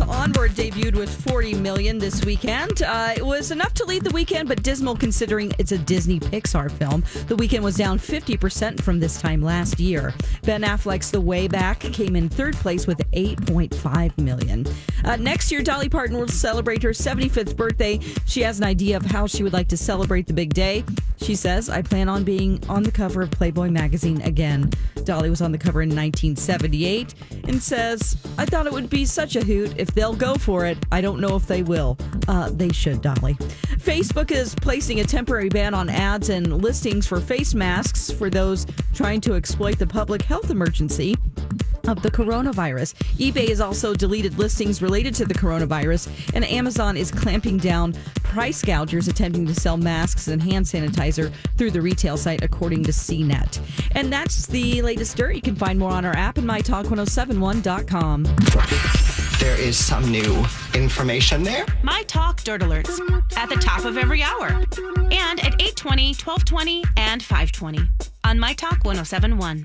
Onward debuted with 40 million this weekend. Uh, it was enough to lead the weekend, but dismal considering it's a Disney Pixar film. The weekend was down 50% from this time last year. Ben Affleck's The Way Back came in third place with 8.5 million. Uh, next year, Dolly Parton will celebrate her 75th birthday. She has an idea of how she would like to celebrate the big day. She says, I plan on being on the cover of Playboy magazine again. Dolly was on the cover in 1978 and says, I thought it would be such a hoot. If they'll go for it, I don't know if they will. Uh, they should, Dolly. Facebook is placing a temporary ban on ads and listings for face masks for those trying to exploit the public health emergency of the coronavirus. eBay has also deleted listings related to the coronavirus, and Amazon is clamping down price gougers attempting to sell masks and hand sanitizer through the retail site, according to CNET. And that's the latest dirt. You can find more on our app and mytalk1071.com. There is some new information there. My Talk Dirt Alerts at the top of every hour and at 820, 1220, and 520 on My Talk 1071.